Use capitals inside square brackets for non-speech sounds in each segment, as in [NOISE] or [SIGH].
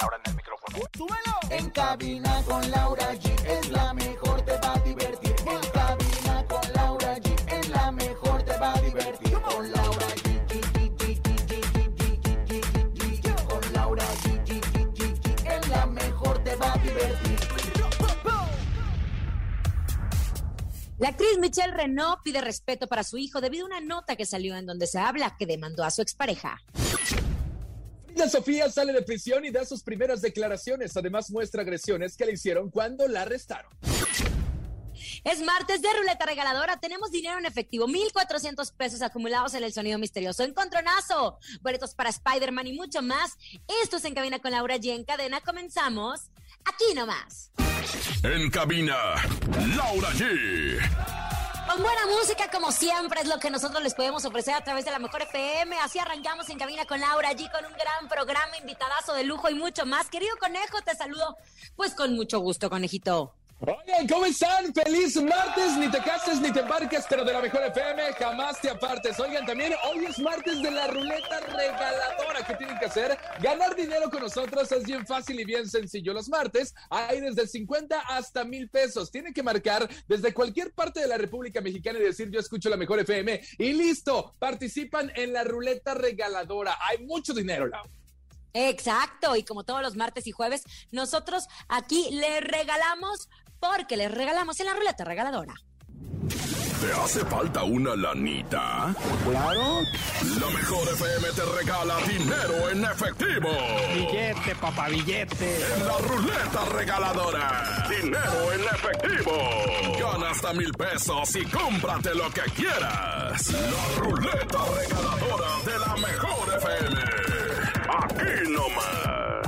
Ahora en el micrófono. ¡Súbelo! En cabina con Laura G es la mejor, te va a divertir. En cabina con Laura G es la mejor, te va a divertir. Con Laura G. Con Laura la mejor, te va a divertir. La actriz Michelle Renault pide respeto para su hijo debido a una nota que salió en donde se habla que demandó a su expareja. Frida Sofía sale de prisión y da sus primeras declaraciones. Además, muestra agresiones que le hicieron cuando la arrestaron. Es martes de ruleta regaladora. Tenemos dinero en efectivo, 1,400 pesos acumulados en el sonido misterioso. Encontronazo, boletos para Spider-Man y mucho más. Esto es En Cabina con Laura G. En cadena comenzamos aquí nomás. En cabina, Laura G. Con buena música, como siempre, es lo que nosotros les podemos ofrecer a través de la Mejor FM. Así arrancamos en cabina con Laura allí con un gran programa, invitadazo de lujo y mucho más. Querido conejo, te saludo pues con mucho gusto, conejito. Oigan, ¿cómo están? Feliz martes, ni te cases ni te embarques, pero de la mejor FM jamás te apartes. Oigan, también hoy es martes de la ruleta regaladora. ¿Qué tienen que hacer? Ganar dinero con nosotros es bien fácil y bien sencillo. Los martes hay desde 50 hasta mil pesos. Tienen que marcar desde cualquier parte de la República Mexicana y decir yo escucho la mejor FM. Y listo, participan en la ruleta regaladora. Hay mucho dinero, Lau. Exacto, y como todos los martes y jueves, nosotros aquí les regalamos porque les regalamos en la ruleta regaladora. ¿Te hace falta una lanita? Claro. La mejor FM te regala dinero en efectivo. Billete, papá, billete. En la ruleta regaladora. Dinero en efectivo. Gana hasta mil pesos y cómprate lo que quieras. La ruleta regaladora de la mejor FM. Aquí nomás.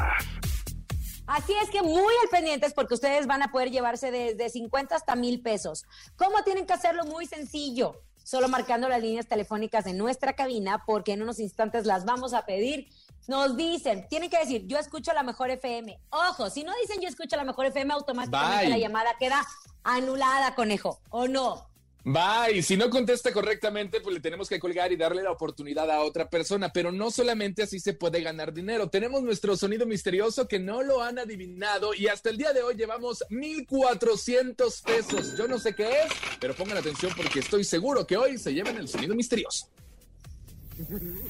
Así es que muy al pendientes porque ustedes van a poder llevarse desde 50 hasta mil pesos. ¿Cómo tienen que hacerlo? Muy sencillo. Solo marcando las líneas telefónicas de nuestra cabina porque en unos instantes las vamos a pedir. Nos dicen, tienen que decir, yo escucho la mejor FM. Ojo, si no dicen yo escucho la mejor FM, automáticamente Bye. la llamada queda anulada, conejo. ¿O no? Va, y si no contesta correctamente, pues le tenemos que colgar y darle la oportunidad a otra persona. Pero no solamente así se puede ganar dinero. Tenemos nuestro sonido misterioso que no lo han adivinado y hasta el día de hoy llevamos 1,400 pesos. Yo no sé qué es, pero pongan atención porque estoy seguro que hoy se llevan el sonido misterioso.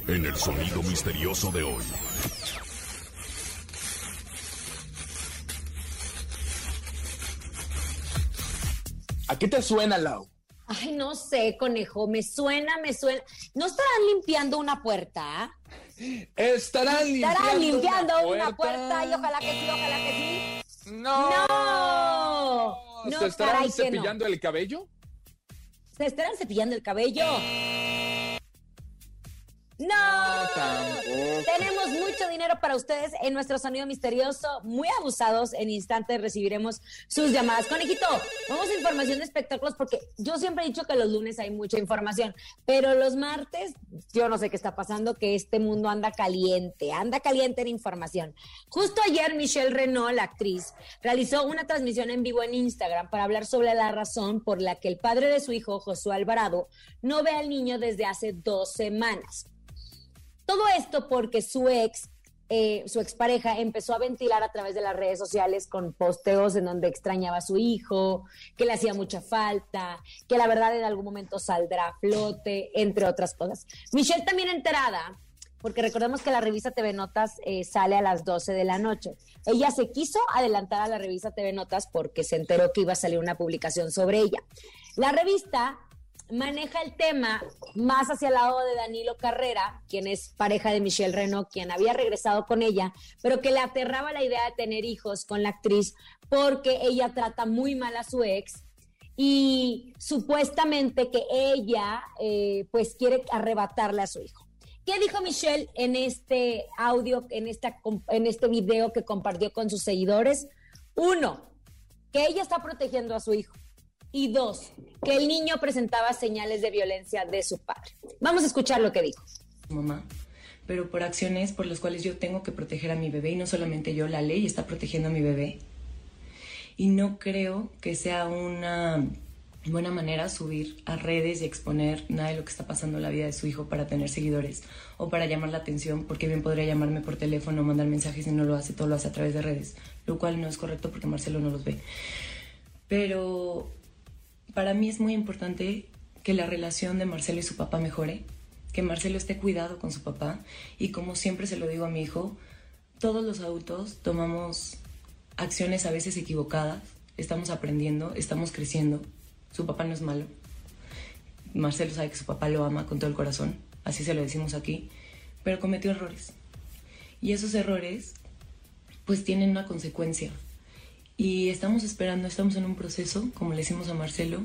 En el sonido misterioso de hoy. ¿A qué te suena, Lau? Ay, no sé, conejo, me suena, me suena. ¿No estarán limpiando una puerta? Estarán limpiando, Estarán limpiando una puerta y ojalá que sí, ojalá que sí. No. No. No, ¿Se estarán no. cepillando el cabello? ¿Se estarán cepillando el cabello? ¡No! tampoco. Tenemos mucho dinero para ustedes en nuestro sonido misterioso. Muy abusados. En instantes recibiremos sus llamadas. Conejito, vamos a información de espectáculos porque yo siempre he dicho que los lunes hay mucha información, pero los martes yo no sé qué está pasando, que este mundo anda caliente, anda caliente en información. Justo ayer Michelle Renault, la actriz, realizó una transmisión en vivo en Instagram para hablar sobre la razón por la que el padre de su hijo, Josué Alvarado, no ve al niño desde hace dos semanas. Todo esto porque su ex, eh, su expareja, empezó a ventilar a través de las redes sociales con posteos en donde extrañaba a su hijo, que le hacía mucha falta, que la verdad en algún momento saldrá a flote, entre otras cosas. Michelle también enterada, porque recordemos que la revista TV Notas eh, sale a las 12 de la noche. Ella se quiso adelantar a la revista TV Notas porque se enteró que iba a salir una publicación sobre ella. La revista maneja el tema más hacia el lado de Danilo Carrera, quien es pareja de Michelle Renault, quien había regresado con ella, pero que le aterraba la idea de tener hijos con la actriz porque ella trata muy mal a su ex y supuestamente que ella eh, pues quiere arrebatarle a su hijo. ¿Qué dijo Michelle en este audio, en, esta, en este video que compartió con sus seguidores? Uno, que ella está protegiendo a su hijo. Y dos, que el niño presentaba señales de violencia de su padre. Vamos a escuchar lo que dijo. Mamá, pero por acciones por las cuales yo tengo que proteger a mi bebé y no solamente yo, la ley está protegiendo a mi bebé. Y no creo que sea una buena manera subir a redes y exponer nada de lo que está pasando en la vida de su hijo para tener seguidores o para llamar la atención, porque bien podría llamarme por teléfono o mandar mensajes y no lo hace, todo lo hace a través de redes, lo cual no es correcto porque Marcelo no los ve. Pero para mí es muy importante que la relación de Marcelo y su papá mejore, que Marcelo esté cuidado con su papá y como siempre se lo digo a mi hijo, todos los adultos tomamos acciones a veces equivocadas, estamos aprendiendo, estamos creciendo su papá no es malo. Marcelo sabe que su papá lo ama con todo el corazón, así se lo decimos aquí, pero cometió errores. Y esos errores pues tienen una consecuencia. Y estamos esperando, estamos en un proceso, como le decimos a Marcelo,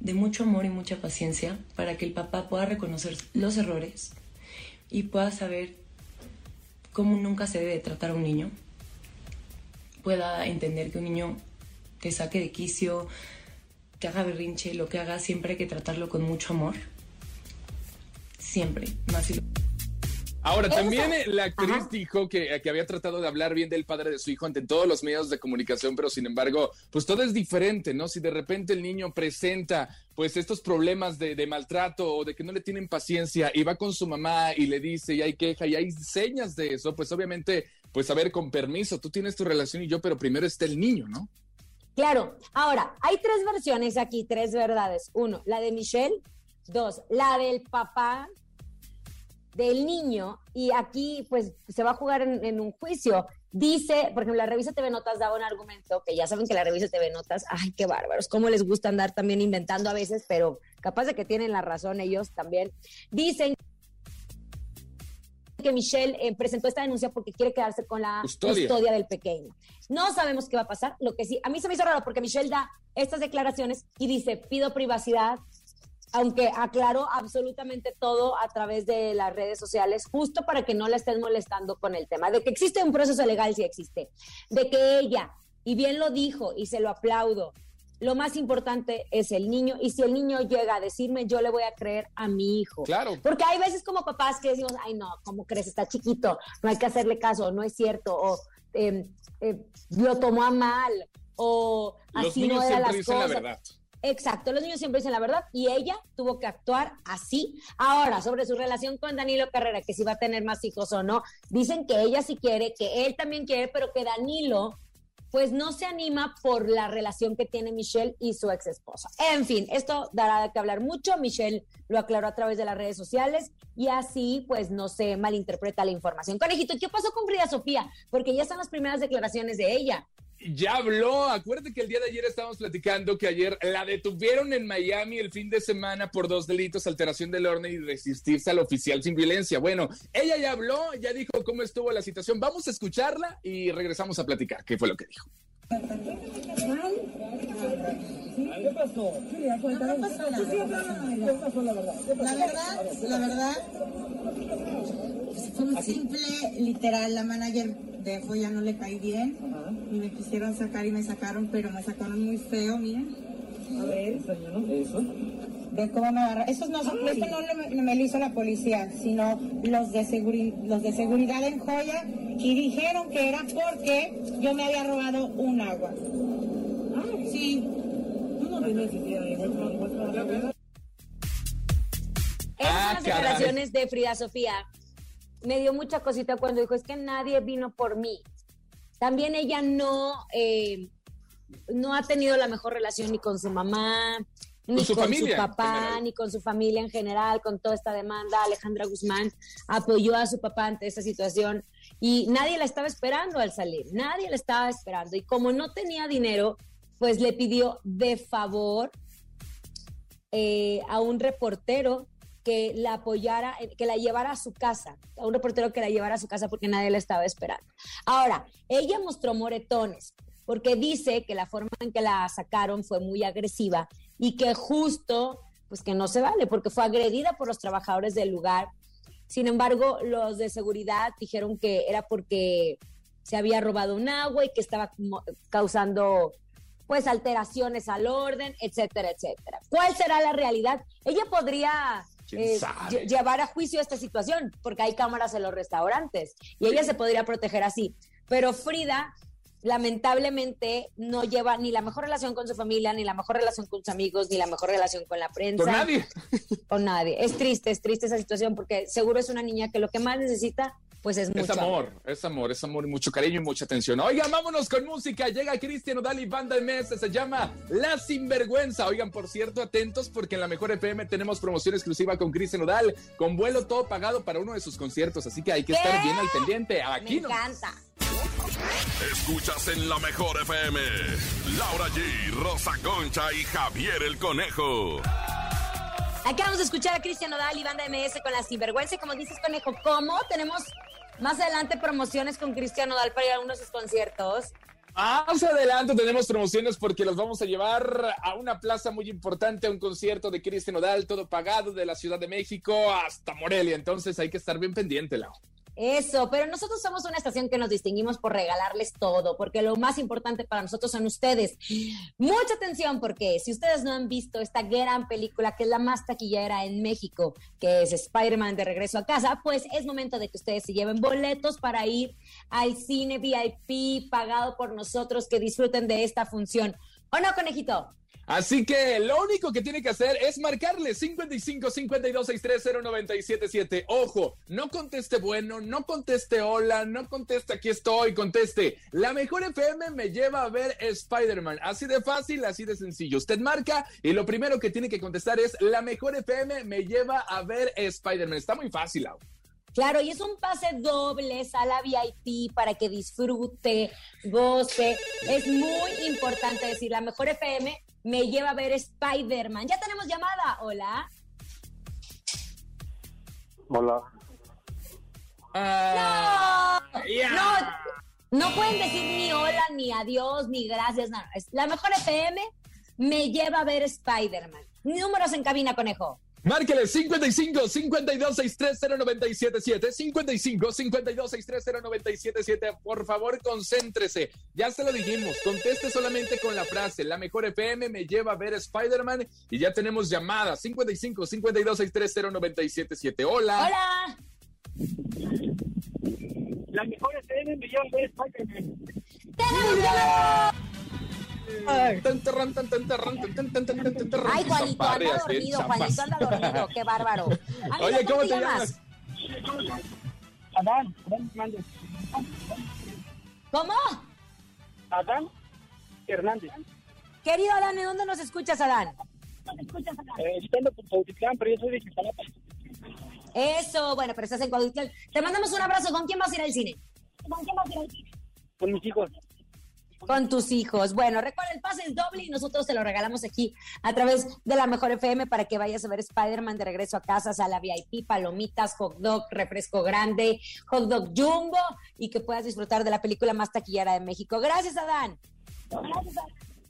de mucho amor y mucha paciencia para que el papá pueda reconocer los errores y pueda saber cómo nunca se debe tratar a un niño, pueda entender que un niño te saque de quicio, que haga berrinche, lo que haga, siempre hay que tratarlo con mucho amor. Siempre. Más Ahora, también la actriz dijo que, que, había tratado de hablar bien del padre de su hijo ante todos los medios de comunicación, pero sin embargo, pues todo es diferente, ¿no? Si de repente el niño presenta pues estos problemas de, de, maltrato o de que no le tienen paciencia y va con su mamá y le dice y hay queja y hay señas de eso, pues obviamente, pues a ver, con permiso, tú tienes tu relación y yo, pero primero está el niño, ¿no? Claro, ahora, hay tres versiones aquí, tres verdades. Uno, la de Michelle. Dos, la del papá del niño. Y aquí, pues, se va a jugar en, un juicio. Dice, por ejemplo, la revista TV Notas daba un argumento, que ya saben que la revista TV Notas, ay, qué bárbaros, cómo les gusta andar también inventando a veces, pero capaz de que tienen la razón ellos también. Dicen que Michelle eh, presentó esta denuncia porque quiere quedarse con la custodia. del pequeño. No sabemos qué va a pasar. Lo que sí, a mí se me hizo raro porque Michelle da estas declaraciones y dice, pido privacidad, aunque aclaró absolutamente todo a través de las redes sociales, justo para que no la estén molestando con el tema. De que existe un proceso legal, sí existe. De que ella, y bien lo dijo y se lo aplaudo, lo más importante es el niño y si el niño llega a decirme, yo le voy a creer a mi hijo. Claro. Porque hay veces como papás que decimos, ay no, ¿cómo crees? Está chiquito, no hay que hacerle caso, no es cierto, o eh, eh, lo tomó a mal, o así no era las cosas. La verdad. Exacto, los niños siempre dicen la verdad y ella tuvo que actuar así. Ahora, sobre su relación con Danilo Carrera, que si va a tener más hijos o no, dicen que ella sí quiere, que él también quiere, pero que Danilo pues no se anima por la relación que tiene Michelle y su ex esposa. En fin, esto dará que hablar mucho. Michelle lo aclaró a través de las redes sociales y así pues no se malinterpreta la información. Conejito, ¿qué pasó con Frida Sofía? Porque ya están las primeras declaraciones de ella ya habló. Acuérdate que el día de ayer estábamos platicando que ayer la detuvieron en Miami el fin de semana por dos delitos, alteración del orden y resistirse al oficial sin violencia. Bueno, ella ya habló, ya dijo cómo estuvo la situación. Vamos a escucharla y regresamos a platicar. ¿Qué fue lo que dijo? ¿Qué pasó? La verdad, la verdad, fue simple, literal, la manager de ya no le caí bien y me quisieron sacar y me sacaron, pero me sacaron muy feo, miren. A ver, eso. De cómo me agarra. Estos no esto no me lo hizo la policía, sino los de, los de seguridad en Joya y dijeron que era porque yo me había robado un agua. Ah, sí. no Esas son declaraciones de Frida Sofía me dio mucha cosita cuando dijo, es que nadie vino por mí. También ella no, eh, no ha tenido la mejor relación ni con su mamá, ni con su, papá, ni con su familia en general, con toda esta demanda. Alejandra Guzmán apoyó a su papá ante esta situación y nadie la estaba esperando al salir, nadie la estaba esperando. Y como no tenía dinero, pues le pidió de favor eh, a un reportero que la apoyara, que la llevara a su casa, a un reportero que la llevara a su casa porque nadie la estaba esperando. Ahora, ella mostró moretones porque dice que la forma en que la sacaron fue muy agresiva y que justo, pues que no se vale, porque fue agredida por los trabajadores del lugar. Sin embargo, los de seguridad dijeron que era porque se había robado un agua y que estaba causando pues alteraciones al orden, etcétera, etcétera. ¿Cuál será la realidad? Ella podría eh, llevar a juicio esta situación, porque hay cámaras en los restaurantes y ella se podría proteger así. Pero Frida lamentablemente no lleva ni la mejor relación con su familia, ni la mejor relación con sus amigos, ni la mejor relación con la prensa. Con nadie. [LAUGHS] Con nadie. Es triste, es triste esa situación porque seguro es una niña que lo que más necesita pues es mucho es amor, es amor, es amor y mucho cariño y mucha atención. Oigan, vámonos con música. Llega Cristian Odal y banda de mes, se llama La Sinvergüenza. Oigan, por cierto, atentos porque en la Mejor FM tenemos promoción exclusiva con Cristian Odal, con vuelo todo pagado para uno de sus conciertos, así que hay que estar bien al pendiente. Aquí Me encanta. Escuchas en la Mejor FM, Laura G, Rosa Concha y Javier el Conejo. Acabamos de escuchar a Cristian Odal y Banda MS con la Sinvergüenza. Y como dices, Conejo, ¿cómo? Tenemos más adelante promociones con Cristian Odal para ir a uno de sus conciertos. Más adelante tenemos promociones porque los vamos a llevar a una plaza muy importante, a un concierto de Cristian Odal, todo pagado de la Ciudad de México hasta Morelia. Entonces hay que estar bien pendiente, Lau. Eso, pero nosotros somos una estación que nos distinguimos por regalarles todo, porque lo más importante para nosotros son ustedes. Mucha atención, porque si ustedes no han visto esta gran película que es la más taquillera en México, que es Spider-Man de regreso a casa, pues es momento de que ustedes se lleven boletos para ir al cine VIP pagado por nosotros, que disfruten de esta función. ¿O no, conejito? Así que lo único que tiene que hacer es marcarle 55 52 630 977. Ojo, no conteste bueno, no conteste hola, no conteste aquí estoy, conteste. La mejor FM me lleva a ver Spider-Man. Así de fácil, así de sencillo. Usted marca y lo primero que tiene que contestar es la mejor FM me lleva a ver Spider-Man. Está muy fácil, Au. Claro, y es un pase doble, sala VIP para que disfrute, goce. Es muy importante decir, la mejor FM me lleva a ver Spider-Man. Ya tenemos llamada. Hola. Hola. no, no, no pueden decir ni hola, ni adiós, ni gracias. No, la mejor FM me lleva a ver Spider-Man. Números en cabina, conejo. Márquele 55 52 630 977 55 52 630 977 Por favor, concéntrese. Ya se lo dijimos. Conteste solamente con la frase: La mejor FM me lleva a ver Spider-Man. Y ya tenemos llamada: 55 52 630 977 Hola. Hola. La mejor FM me lleva a ver Spider-Man. Ay, Juanito, anda dormido, Juanito anda dormido, qué bárbaro. [LAUGHS] Oye, ¿cómo te llamas? Adán, Adán Hernández. ¿Cómo? Adán Hernández. Querido Adán, ¿de dónde nos escuchas, Adán? Eh, estoy en Cuautitlán, pero yo soy de Quintalapa. Eso, bueno, pero estás en Cuautitlán. Te mandamos un abrazo. ¿Con quién vas a ir al cine? ¿Con quién vas a ir al cine? Con mis hijos con tus hijos. Bueno, recuerda, el pase es doble y nosotros te lo regalamos aquí a través de la Mejor FM para que vayas a ver Spider-Man de regreso a casa, sala VIP, palomitas, hot dog, refresco grande, hot dog jumbo y que puedas disfrutar de la película más taquillera de México. Gracias, Adán.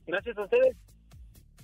Gracias a ustedes.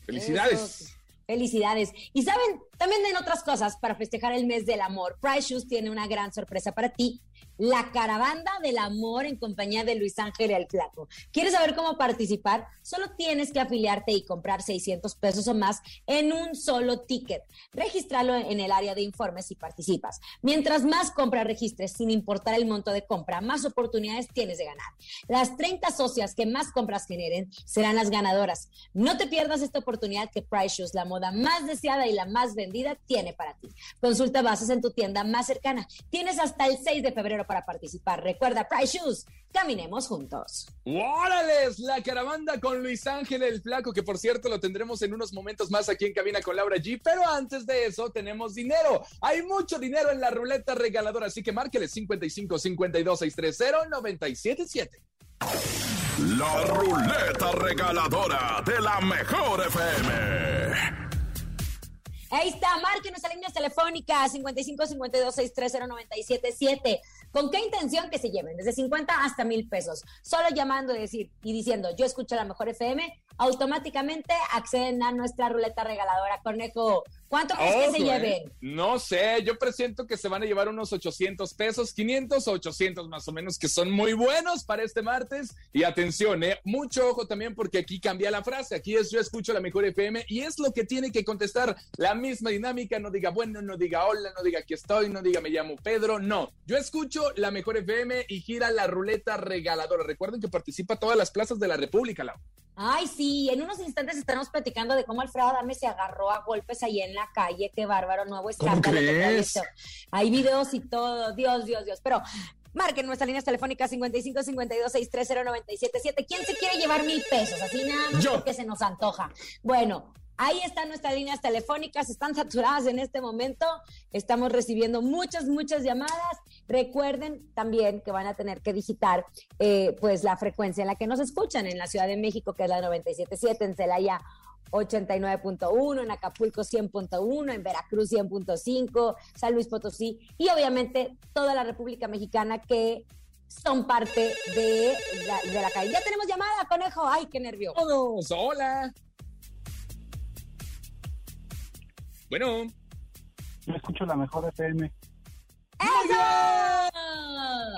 Felicidades. Felicidades. Y saben, también en otras cosas, para festejar el mes del amor, Price Shoes tiene una gran sorpresa para ti la caravana del amor en compañía de Luis Ángel el Flaco. ¿Quieres saber cómo participar? Solo tienes que afiliarte y comprar 600 pesos o más en un solo ticket. Registrarlo en el área de informes y participas. Mientras más compras registres, sin importar el monto de compra, más oportunidades tienes de ganar. Las 30 socias que más compras generen serán las ganadoras. No te pierdas esta oportunidad que Price Shoes, la moda más deseada y la más vendida, tiene para ti. Consulta bases en tu tienda más cercana. Tienes hasta el 6 de febrero para participar. Recuerda, Price Shoes, caminemos juntos. ¡Órales! La caravana con Luis Ángel el Flaco, que por cierto lo tendremos en unos momentos más aquí en Cabina con Laura G. Pero antes de eso, tenemos dinero. Hay mucho dinero en la ruleta regaladora, así que márquele 55 52 630 977. La ruleta regaladora de la mejor FM. Ahí está, márquenos a líneas telefónicas 55 52 630 977. ¿Con qué intención que se lleven? Desde 50 hasta mil pesos. Solo llamando y, decir, y diciendo, yo escucho la mejor FM, automáticamente acceden a nuestra ruleta regaladora. Conejo, ¿Cuánto crees que se lleven? ¿eh? No sé, yo presiento que se van a llevar unos 800 pesos, 500 o 800 más o menos, que son muy buenos para este martes. Y atención, ¿eh? mucho ojo también porque aquí cambia la frase. Aquí es yo escucho la mejor FM y es lo que tiene que contestar. La misma dinámica, no diga bueno, no diga hola, no diga aquí estoy, no diga me llamo Pedro, no. Yo escucho la mejor FM y gira la ruleta regaladora. Recuerden que participa todas las plazas de la República, Lau. Ay, sí, en unos instantes estaremos platicando de cómo Alfredo Adame se agarró a golpes ahí en la calle. Qué bárbaro, nuevo escándalo. trae crees? Hay videos y todo. Dios, Dios, Dios. Pero marquen nuestras líneas telefónicas 55 52 630 977. ¿Quién se quiere llevar mil pesos? Así nada más Yo. porque se nos antoja. Bueno. Ahí están nuestras líneas telefónicas, están saturadas en este momento. Estamos recibiendo muchas, muchas llamadas. Recuerden también que van a tener que digitar eh, pues la frecuencia en la que nos escuchan en la Ciudad de México, que es la 97.7, en Celaya 89.1, en Acapulco 100.1, en Veracruz 100.5, San Luis Potosí y obviamente toda la República Mexicana que son parte de la, de la calle. Ya tenemos llamada, conejo. Ay, qué nervio. Todos, hola. Bueno. Yo escucho la mejor FM.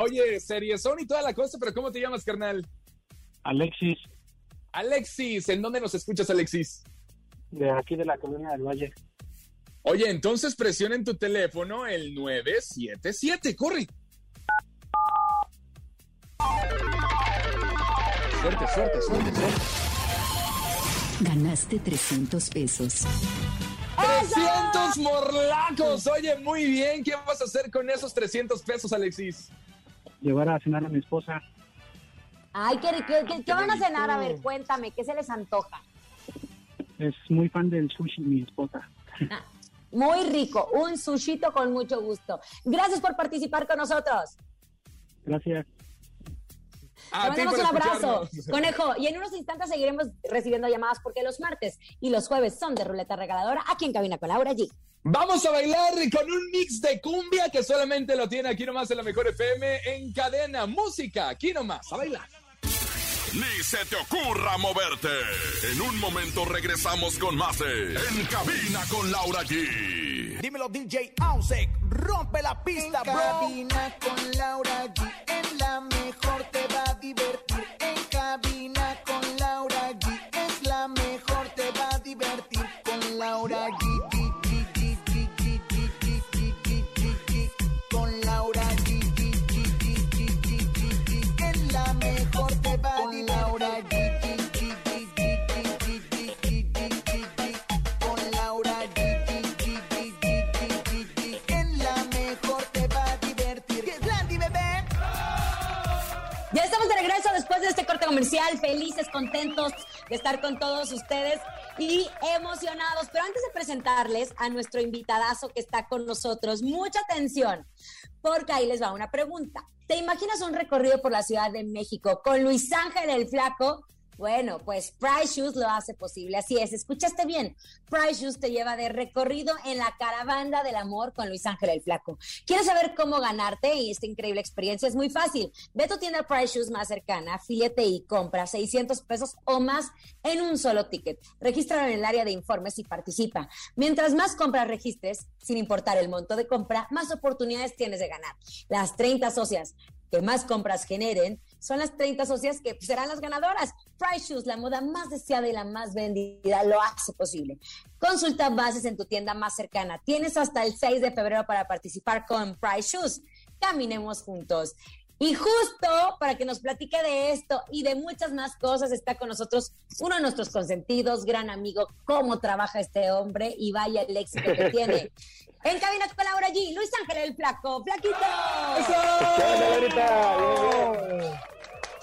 Oye, seriezón y toda la cosa, pero ¿cómo te llamas, carnal? Alexis, Alexis, ¿en dónde nos escuchas, Alexis? de aquí de la Colonia del Valle. Oye, entonces presiona en tu teléfono el 977, corre. Suerte, suerte, suerte, suerte. Ganaste 300 pesos. 300 morlacos. Oye, muy bien. ¿Qué vas a hacer con esos 300 pesos, Alexis? Llevar a cenar a mi esposa. Ay, ¿qué, qué, qué- qué van a cenar? A ver, cuéntame, ¿qué se les antoja? Es muy fan del sushi, mi esposa. Muy rico, un sushito con mucho gusto. Gracias por participar con nosotros. Gracias. A Te mandamos un abrazo, [LAUGHS] conejo. Y en unos instantes seguiremos recibiendo llamadas porque los martes y los jueves son de ruleta regaladora aquí en Cabina con Laura G. Vamos a bailar con un mix de cumbia que solamente lo tiene aquí nomás en la Mejor FM en cadena. Música, aquí nomás, a bailar. Ni se te ocurra moverte. En un momento regresamos con más de En Cabina con Laura G. Dímelo DJ Ausek, rompe la pista, En bro. cabina con Laura G. En la mejor comercial, felices, contentos de estar con todos ustedes y emocionados. Pero antes de presentarles a nuestro invitadazo que está con nosotros, mucha atención, porque ahí les va una pregunta. ¿Te imaginas un recorrido por la Ciudad de México con Luis Ángel el Flaco? Bueno, pues Price Shoes lo hace posible. Así es, escuchaste bien. Price Shoes te lleva de recorrido en la caravana del amor con Luis Ángel el Flaco. ¿Quieres saber cómo ganarte y esta increíble experiencia? Es muy fácil. Ve a tu tienda Price Shoes más cercana, afíliate y compra 600 pesos o más en un solo ticket. Regístralo en el área de informes y participa. Mientras más compras registres, sin importar el monto de compra, más oportunidades tienes de ganar. Las 30 socias que más compras generen son las 30 socias que serán las ganadoras. Price Shoes, la moda más deseada y la más vendida, lo hace posible. Consulta bases en tu tienda más cercana. Tienes hasta el 6 de febrero para participar con Price Shoes. Caminemos juntos. Y justo para que nos platique de esto y de muchas más cosas, está con nosotros uno de nuestros consentidos, gran amigo, cómo trabaja este hombre y vaya el éxito que tiene. [LAUGHS] En cabina con Laura G, Luis Ángel el Flaco, Flaquito.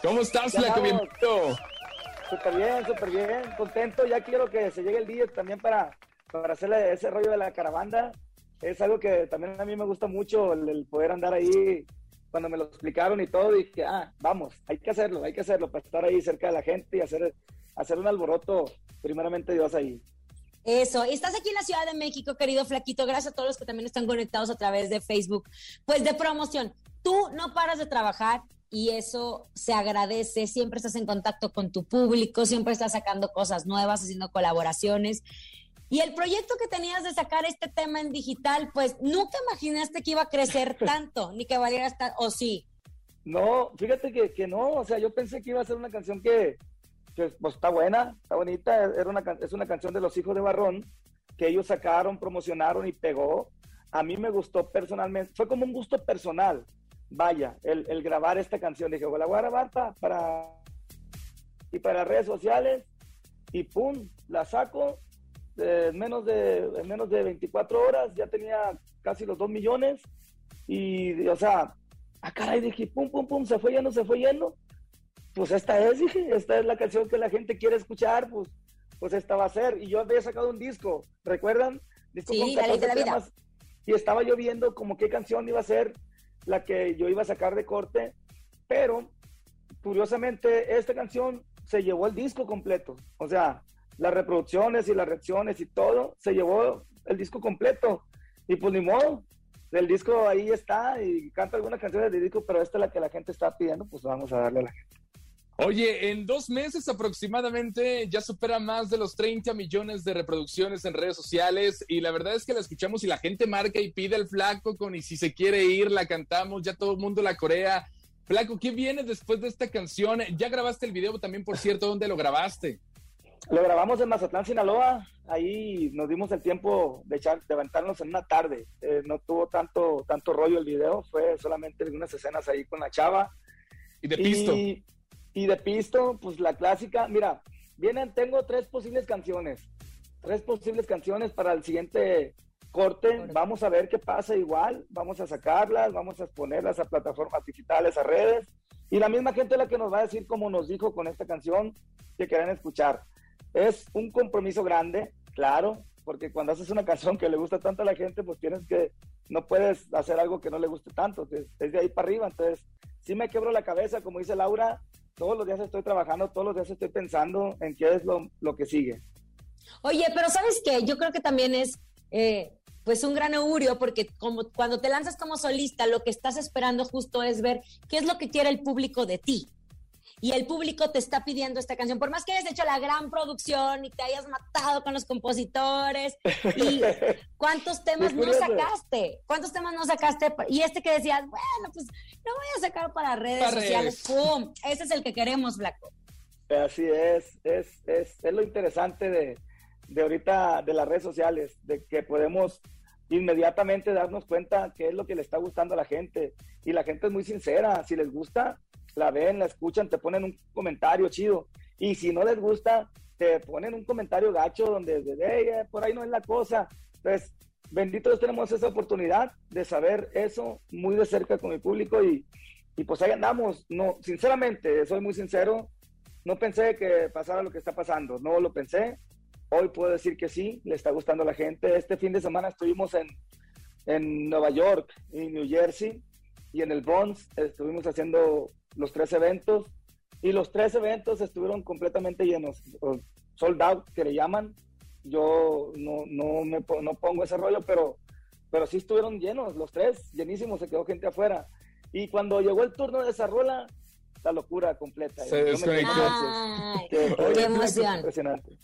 ¿Cómo estás, Flaco? Bienvenido. Súper bien, súper bien. Contento. Ya quiero que se llegue el día también para, para hacerle ese rollo de la caravana. Es algo que también a mí me gusta mucho, el, el poder andar ahí. Cuando me lo explicaron y todo, dije, ah, vamos, hay que hacerlo, hay que hacerlo para estar ahí cerca de la gente y hacer, hacer un alboroto, primeramente Dios ahí. Eso, estás aquí en la Ciudad de México, querido Flaquito. Gracias a todos los que también están conectados a través de Facebook. Pues de promoción, tú no paras de trabajar y eso se agradece. Siempre estás en contacto con tu público, siempre estás sacando cosas nuevas, haciendo colaboraciones. Y el proyecto que tenías de sacar este tema en digital, pues nunca imaginaste que iba a crecer [LAUGHS] tanto, ni que valiera hasta, o sí. No, fíjate que, que no, o sea, yo pensé que iba a ser una canción que, que pues está buena, está bonita, era una, es una canción de los hijos de Barrón, que ellos sacaron, promocionaron y pegó. A mí me gustó personalmente, fue como un gusto personal, vaya, el, el grabar esta canción. Dije, la voy a grabar para, y para redes sociales y pum, la saco. En menos, de, en menos de 24 horas ya tenía casi los 2 millones y, o sea, ah, caray, dije, pum, pum, pum, se fue yendo, se fue yendo. Pues esta es, dije, esta es la canción que la gente quiere escuchar, pues, pues esta va a ser. Y yo había sacado un disco, ¿recuerdan? Disco sí, la ley de la vida. Y estaba yo viendo como qué canción iba a ser la que yo iba a sacar de corte, pero curiosamente esta canción se llevó el disco completo. O sea, las reproducciones y las reacciones y todo, se llevó el disco completo. Y pues ni modo, el disco ahí está y canta algunas canciones del disco, pero esta es la que la gente está pidiendo, pues vamos a darle a la gente. Oye, en dos meses aproximadamente ya supera más de los 30 millones de reproducciones en redes sociales y la verdad es que la escuchamos y la gente marca y pide el flaco con y si se quiere ir la cantamos, ya todo el mundo la corea. Flaco, ¿qué viene después de esta canción? Ya grabaste el video también, por cierto, ¿dónde lo grabaste? Lo grabamos en Mazatlán, Sinaloa. Ahí nos dimos el tiempo de echar, de levantarnos en una tarde. Eh, no tuvo tanto, tanto rollo el video, fue solamente algunas escenas ahí con la chava. ¿Y de pisto? Y, de pisto, pues la clásica. Mira, vienen, tengo tres posibles canciones. Tres posibles canciones para el siguiente corte. Vamos a ver qué pasa igual. Vamos a sacarlas, vamos a exponerlas a plataformas digitales, a redes. Y la misma gente es la que nos va a decir, como nos dijo con esta canción, que quieren escuchar. Es un compromiso grande, claro, porque cuando haces una [LAUGHS] canción que le gusta tanto a la gente, pues tienes que, no puedes hacer algo que no le guste tanto, es de ahí para arriba. Entonces, sí me quebro la cabeza, como dice Laura, todos los días estoy trabajando, todos los días estoy pensando en qué es lo, lo que sigue. Oye, pero ¿sabes qué? Yo creo que también es eh, pues un gran augurio, porque como cuando te lanzas como solista, lo que estás esperando justo es ver qué es lo que quiere el público de ti y el público te está pidiendo esta canción, por más que hayas hecho la gran producción y te hayas matado con los compositores y [LAUGHS] cuántos temas no sacaste, cuántos temas no sacaste y este que decías, bueno, pues lo voy a sacar para redes sociales, ¡pum! Ese es el que queremos, Blanco. Así es, es, es, es lo interesante de, de ahorita de las redes sociales, de que podemos inmediatamente darnos cuenta qué es lo que le está gustando a la gente. Y la gente es muy sincera, si les gusta, la ven, la escuchan, te ponen un comentario chido. Y si no les gusta, te ponen un comentario gacho donde, eh, por ahí no es la cosa. Entonces, benditos tenemos esa oportunidad de saber eso muy de cerca con mi público y, y pues ahí andamos. No, sinceramente, soy muy sincero, no pensé que pasara lo que está pasando, no lo pensé. Hoy puedo decir que sí, le está gustando a la gente. Este fin de semana estuvimos en, en Nueva York y New Jersey y en el Bronx estuvimos haciendo los tres eventos y los tres eventos estuvieron completamente llenos, sold out que le llaman. Yo no, no, me, no pongo ese rollo, pero, pero sí estuvieron llenos, los tres, llenísimos, se quedó gente afuera. Y cuando llegó el turno de esa rola, la locura completa. Se desconectó. Qué, qué emoción. Impresionante.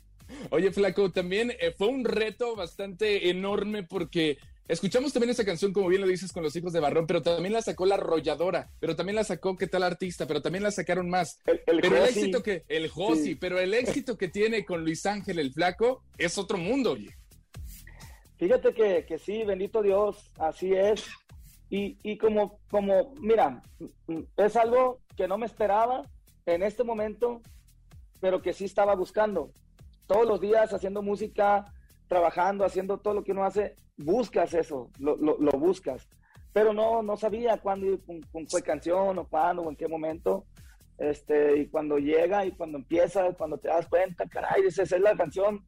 Oye, Flaco, también eh, fue un reto bastante enorme porque Escuchamos también esa canción, como bien lo dices, con los hijos de Barrón, pero también la sacó La Arrolladora, pero también la sacó ¿Qué tal artista? Pero también la sacaron más. El, pero el éxito que, el Josi, pero el éxito que tiene con Luis Ángel el Flaco es otro mundo, oye. Fíjate que, que sí, bendito Dios, así es. Y, y como, como, mira, es algo que no me esperaba en este momento, pero que sí estaba buscando. Todos los días haciendo música, trabajando, haciendo todo lo que uno hace, buscas eso, lo, lo, buscas. Pero no, no sabía cuándo, con, con, qué canción o cuándo o en qué momento. Este, y cuando llega y cuando empieza, cuando te das cuenta, caray, esa es la canción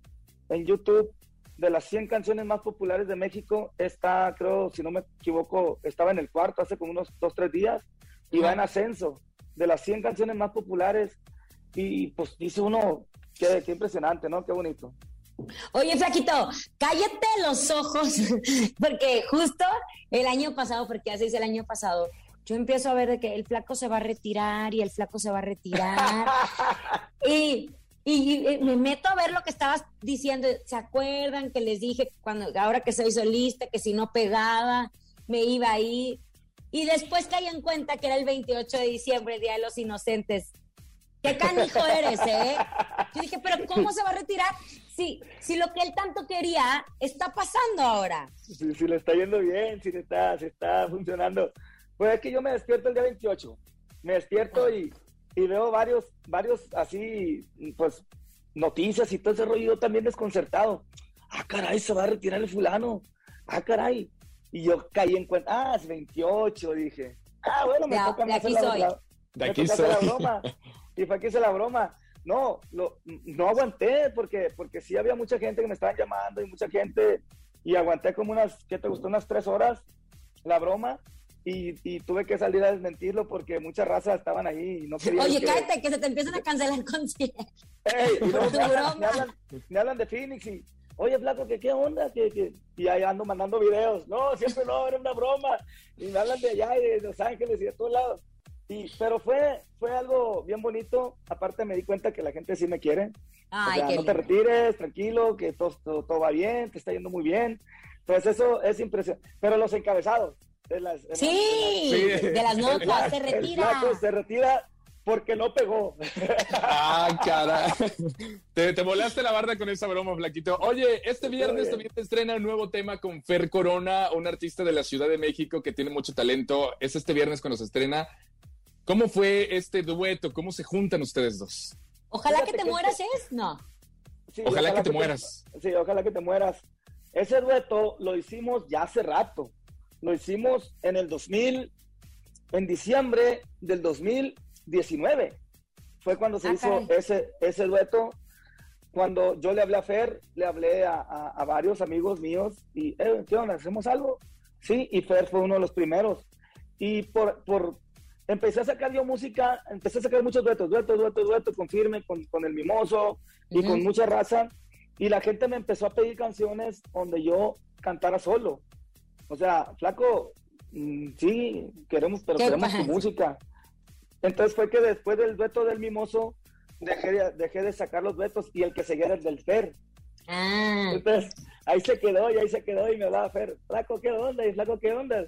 en YouTube de las 100 canciones más populares de México. Está, creo, si no me equivoco, estaba en el cuarto hace como unos dos, tres días y va en ascenso de las 100 canciones más populares. Y pues dice uno, qué, qué impresionante, ¿no? Qué bonito. Oye, Flaquito, cállate los ojos, [LAUGHS] porque justo el año pasado, porque hace el año pasado, yo empiezo a ver de que el flaco se va a retirar y el flaco se va a retirar. [LAUGHS] y, Y, y me meto a ver lo que estabas diciendo. ¿Se acuerdan que les dije cuando ahora que soy solista que si no pegaba me iba a ir? Y después caí en cuenta que era el 28 de diciembre, el Día de los Inocentes. ¿Qué canijo eres, eh? Yo dije, pero ¿cómo se va a retirar si, si lo que él tanto quería está pasando ahora? Si, si le está yendo bien, si le está, si está funcionando. Pues es que yo me despierto el día 28. Me despierto y, y veo varios, varios así, pues, noticias y todo ese rollo, yo también desconcertado. Ah, caray, se va a retirar el fulano. Ah, caray. Y yo caí en cuenta, ah, es 28, dije. Ah, bueno, me De- toca de aquí hacer soy. la- De me aquí toca hacer la soy. broma. [LAUGHS] Y fue aquí hice la broma. No, lo, no aguanté porque, porque sí había mucha gente que me estaban llamando y mucha gente. Y aguanté como unas, ¿qué te gustó? Unas tres horas la broma. Y, y tuve que salir a desmentirlo porque muchas razas estaban ahí y no querían Oye, que- cállate, que se te empiezan a cancelar conciertos. Ey, y luego [LAUGHS] me, hablan, me hablan- me hablan de Phoenix y, oye, Flaco, ¿qué, qué onda? ¿Qué, qué? Y ahí ando mandando videos. No, siempre no, era una broma. Y me hablan de allá y de Los Ángeles y de todos lados. Y, pero fue, fue algo bien bonito. Aparte me di cuenta que la gente sí me quiere. Ay, o sea, qué no te lindo. retires, tranquilo, que todo, todo, todo va bien, te está yendo muy bien. Pues eso es impresionante. Pero los encabezados. de las- de las- Sí, de las- de las el notas, se el retira. flaco se retira porque no pegó. Ah, cara. [LAUGHS] Te, te volaste la barda con esa broma, Flaquito. Oye, este viernes también te estrena un nuevo tema con Fer Corona, un artista de la Ciudad de México que tiene mucho talento. Es este viernes cuando se estrena. ¿Cómo fue este dueto? ¿Cómo se juntan ustedes dos? Ojalá Fíjate que te que mueras, este- ¿es? No. Sí, Ojalá que te mueras. Sí, ojalá que te mueras. Ese dueto lo hicimos ya hace rato. Lo hicimos en el 2000, en diciembre del 2019. Fue cuando se Ah, hizo caray. ese, ese dueto. Cuando yo le hablé a Fer, le hablé a, a- a varios amigos míos y, eh, ¿qué onda? ¿Hacemos algo? Sí, y Fer fue uno de los primeros. Y por, por empecé a sacar yo música, empecé a sacar muchos duetos, duetos, duetos, duetos, con Firme, con, con El Mimoso y Ujú. con mucha raza. Y la gente me empezó a pedir canciones donde yo cantara solo. O sea, flaco, mm, sí, queremos, pero ¿Qué queremos tu pasa? música. Entonces fue que después del dueto del Mimoso, dejé de, dejé de sacar los duetos y el que seguía era el del Fer. Ah, Entonces, ahí se quedó y ahí se quedó y me hablaba Fer, flaco, ¿qué onda? Y flaco, ¿qué onda?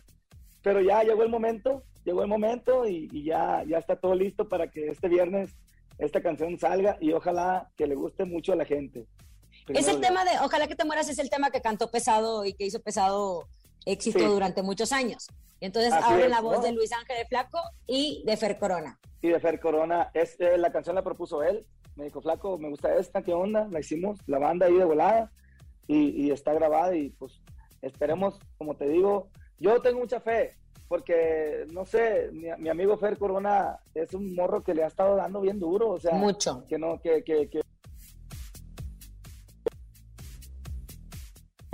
Pero ya llegó el momento, llegó el momento y, y ya, ya está todo listo para que este viernes esta canción salga y ojalá que le guste mucho a la gente. es Primero el Dios. tema de Ojalá que te mueras, es el tema que cantó pesado y que hizo pesado éxito Sí. durante muchos años. Entonces Así ahora es, la voz ¿no? de Luis Ángel de Flaco y de Fer Corona. Y de Fer Corona, es, eh, la canción la propuso él. Me dijo, flaco, me gusta esta, ¿qué onda? La hicimos, la banda ahí de volada y, y está grabada y pues esperemos, como te digo, yo tengo mucha fe porque, no sé, mi, mi amigo Fer Corona es un morro que le ha estado dando bien duro, o sea, Mucho. que no, que, que, que-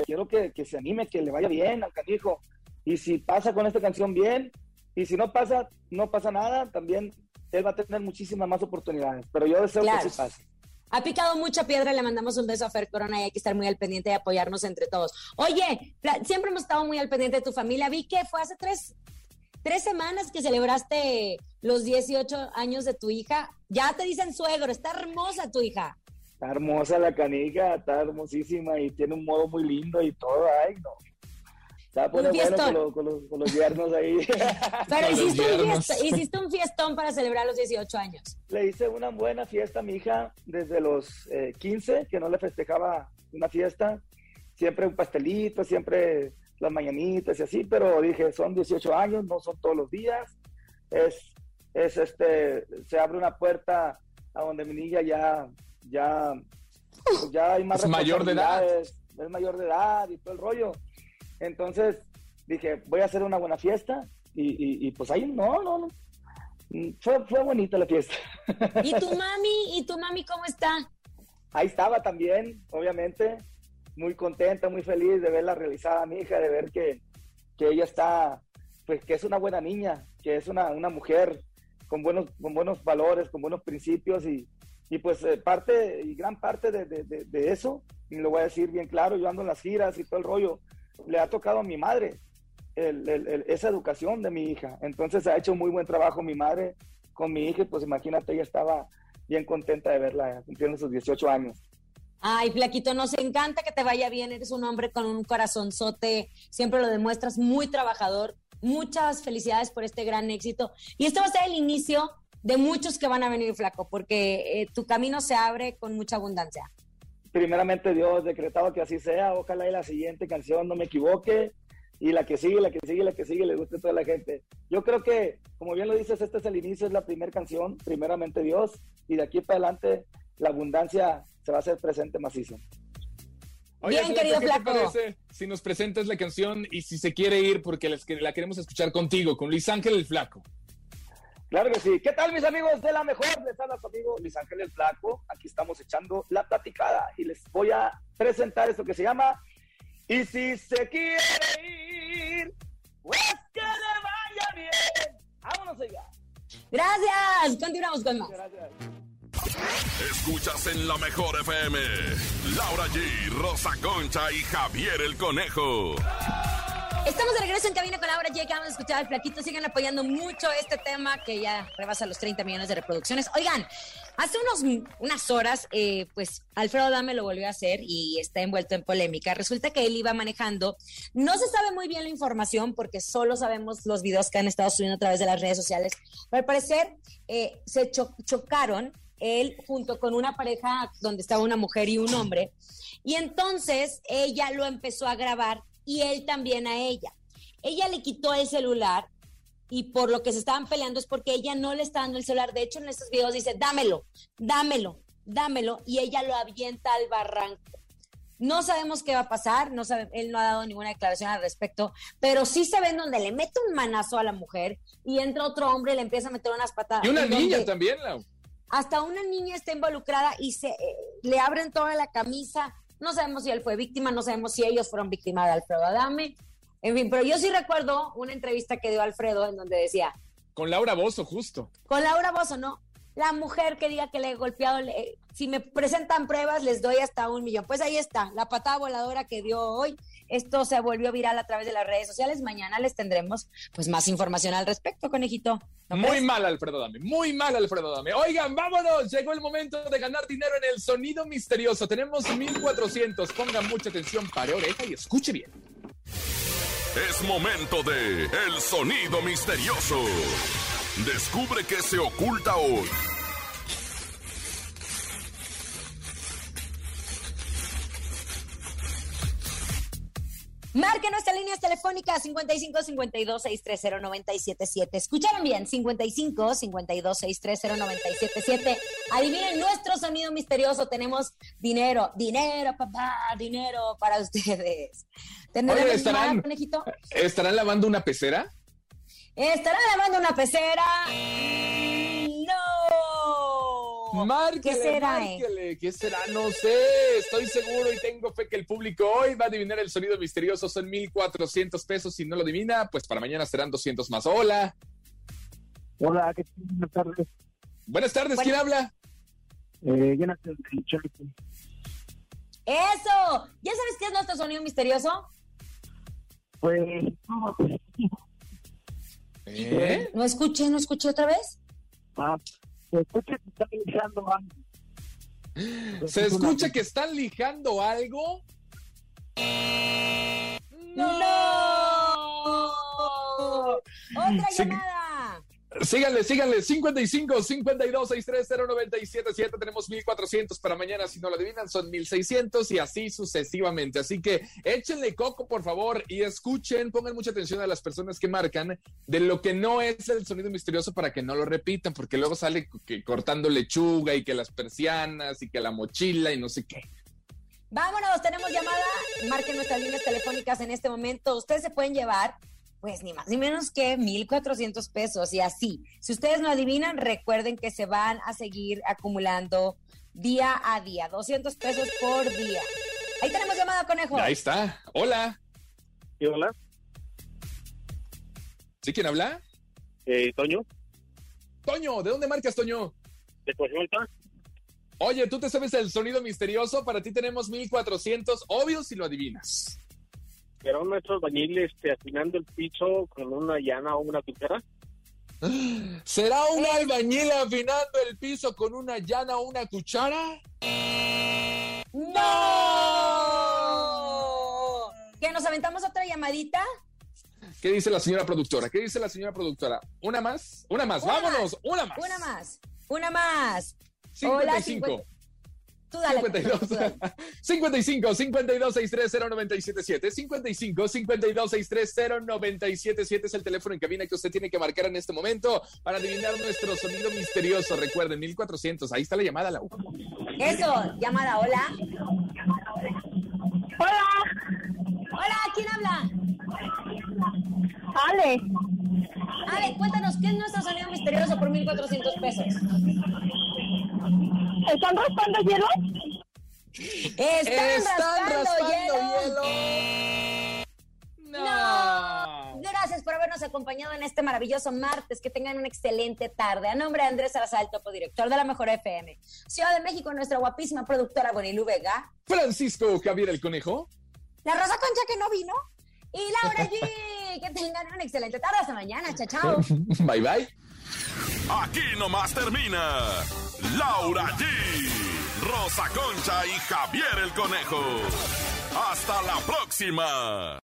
quiero que, que se anime, que le vaya bien al canijo. Y si pasa con esta canción bien, y si no pasa, no pasa nada, también él va a tener muchísimas más oportunidades. Pero yo deseo Claro. que sí pase. Ha picado mucha piedra, le mandamos un beso a Fer Corona y hay que estar muy al pendiente y apoyarnos entre todos. Oye, siempre hemos estado muy al pendiente de tu familia. Vi que fue hace tres, tres semanas que celebraste los 18 años de tu hija. Ya te dicen suegro, está hermosa tu hija. Está hermosa la canica, está hermosísima y tiene un modo muy lindo y todo. Ay, no. Está pone Un bueno fiestón. con, los- con los, con los yernos ahí. [LAUGHS] Pero hiciste un, fiesta- hiciste un fiestón para celebrar los 18 años. Le hice una buena fiesta a mi hija desde los eh, 15, que no le festejaba una fiesta. Siempre un pastelito, siempre las mañanitas y así, pero dije, son 18 años, no son todos los días. Es, es este, se abre una puerta a donde mi niña ya, ya, pues ya hay más Es mayor de edad. Es mayor de edad y todo el rollo. Entonces dije, voy a hacer una buena fiesta y, y- y pues ahí no, no, no. Fue, fue bonita la fiesta. ¿Y tu [LAUGHS] mami? ¿Y tu mami cómo está? Ahí estaba también, obviamente, muy contenta, muy feliz de verla realizada, mi hija, de ver que, que ella está, pues que es una buena niña, que es una, una mujer con buenos, con buenos valores, con buenos principios y, y pues eh, parte y gran parte de, de- de- de eso, y lo voy a decir bien claro, yo ando en las giras y todo el rollo, le ha tocado a mi madre esa educación de mi hija. Entonces ha hecho muy buen trabajo mi madre con mi hija, pues imagínate, ella estaba bien contenta de verla cumpliendo sus 18 años. Ay, Flaquito, nos encanta que te vaya bien. Eres un hombre con un corazonzote, siempre lo demuestras, muy trabajador. Muchas felicidades por este gran éxito. Y esto va a ser el inicio de muchos que van a venir, Flaco, porque eh, tu camino se abre con mucha abundancia. Primeramente, Dios, decretado que así sea. Ojalá y la siguiente canción no me equivoque. Y la que sigue, la que sigue, la que sigue, le guste a toda la gente. Yo creo que, como bien lo dices, este es el inicio, es la primera canción, primeramente Dios, y de aquí para adelante la abundancia se va a hacer presente macizo. Bien, querido ¿qué Flaco. te parece si nos presentas la canción y si se quiere ir porque les- la queremos escuchar contigo, con Luis Ángel el Flaco? Claro que sí. ¿Qué tal, mis amigos de la mejor? Les habla su amigo Luis Ángel el Flaco. Aquí estamos echando la platicada y les voy a presentar esto que se llama Y si se quiere ir, pues que le vaya bien. Vámonos allá. Gracias. Continuamos con más. Gracias. Escuchas en la mejor FM. Laura G, Rosa Concha y Javier el Conejo. Estamos de regreso en cabina con Laura J. Acabamos de escuchar al Flaquito. Sigan apoyando mucho este tema que ya rebasa los 30 millones de reproducciones. Oigan, hace unos, unas horas, eh, pues Alfredo Dame lo volvió a hacer y está envuelto en polémica. Resulta que él iba manejando. No se sabe muy bien la información porque solo sabemos los videos que han estado subiendo a través de las redes sociales. Pero al parecer eh, se cho- chocaron él junto con una pareja donde estaba una mujer y un hombre. Y entonces ella lo empezó a grabar y él también a ella. Ella le quitó el celular y por lo que se estaban peleando es porque ella no le está dando el celular. De hecho, en estos videos dice, dámelo, dámelo, dámelo. Y ella lo avienta al barranco. No sabemos qué va a pasar, no sabe, él no ha dado ninguna declaración al respecto, pero sí se ven donde le mete un manazo a la mujer y entra otro hombre y le empieza a meter unas patadas. Y una niña también, Lau. hasta una niña está involucrada y se eh, le abren toda la camisa. No sabemos si él fue víctima, no sabemos si ellos fueron víctimas de Alfredo Adame. En fin, pero yo sí recuerdo una entrevista que dio Alfredo en donde decía, Con Laura Bozo, justo. con Laura Bozo, ¿no? La mujer que diga que le he golpeado, le- si me presentan pruebas, les doy hasta un millón. Pues ahí está, la patada voladora que dio hoy. Esto se volvió viral a través de las redes sociales. Mañana les tendremos pues más información al respecto, conejito. ¿No Muy crees? mal, Alfredo Dame. Muy mal, Alfredo Dame. Oigan, vámonos. Llegó el momento de ganar dinero en el sonido misterioso. Tenemos 1400. Pongan mucha atención, pare oreja y escuche bien. Es momento de El Sonido Misterioso. Descubre qué se oculta hoy. Marque nuestras líneas telefónicas 55 52 630 977. Escucharon bien, 55 52 630 977. Adivinen nuestro sonido misterioso. Tenemos dinero, dinero, papá, dinero para ustedes. ¿Tendremos Oye, llamada, estarán, conejito? ¿estarán lavando una pecera? ¿Estarán lavando una pecera? Márquele, ¿Qué será, eh? márquele. ¿Qué será? No sé. Estoy seguro y tengo fe que el público hoy va a adivinar el sonido misterioso. Son 1400 pesos. Si no lo adivina, pues para mañana serán 200 más. Hola. Hola, ¿qué tal? Buenas tardes. Buenas tardes. Bueno. ¿Quién habla? Eh, Jonathan. ¡Eso! ¿Ya sabes qué es nuestro sonido misterioso? Pues, ¿Eh? ¿No escuché, no escuché otra vez? ah, se escucha que está lijando algo. ¿Se escucha que están lijando algo? ¡No! ¡Otra Sí. llamada! Síganle, síganle. 55 52 630 977. Tenemos 1400 para mañana. Si no lo adivinan, son 1600 y así sucesivamente. Así que échenle coco, por favor, y escuchen. Pongan mucha atención a las personas que marcan de lo que no es el sonido misterioso para que no lo repitan, porque luego sale que cortando lechuga y que las persianas y que la mochila y no sé qué. Vámonos, tenemos llamada. Marquen nuestras líneas telefónicas en este momento. Ustedes se pueden llevar, pues ni más ni menos que 1,400 pesos. Y así, si ustedes no adivinan, recuerden que se van a seguir acumulando día a día. 200 pesos por día. Ahí tenemos llamada, conejo. Ahí está. Hola. ¿Sí, hola? ¿Sí quién habla? Eh, Toño, Toño, ¿de dónde marcas, Toño? de Coahuilta. Oye, ¿tú te sabes el sonido misterioso? Para ti tenemos 1400, obvio si lo adivinas. Era un maestro albañil este, afinando el piso con una llana o una tijera. ¿Será un albañil afinando el piso con una llana o una cuchara? ¡No! ¿Que nos aventamos otra llamadita? ¿Qué dice la señora productora? ¿Qué dice la señora productora? ¿Una más? Una más, Una vámonos, más. una más. Una más. Una más. 55. Hola, 50. Tú dale. 52, tú dale. 55 52 63 0977 55 52 63 0977 es el teléfono en cabina que usted tiene que marcar en este momento para adivinar nuestro sonido misterioso. Recuerden, 1400. Ahí está la llamada, Lau. Eso, llamada, hola. Hola, Hola, ¿quién habla? Ale. Ale, cuéntanos, ¿qué es nuestro sonido misterioso por 1400 pesos? ¿Están raspando hielo? Están, Están raspando, raspando hielo. No. Gracias por habernos acompañado en este maravilloso martes. Que tengan una excelente tarde. A nombre de Andrés Salazar, el topo director de la Mejor FM. Ciudad de México, nuestra guapísima productora Bonilu Vega. Francisco Javier el Conejo. La Rosa Concha que no vino. Y Laura G. que tengan una excelente tarde. Hasta mañana. Chao, chao. [LAUGHS] Bye, bye. Aquí nomás termina Laura G, Rosa Concha y Javier el Conejo. Hasta la próxima.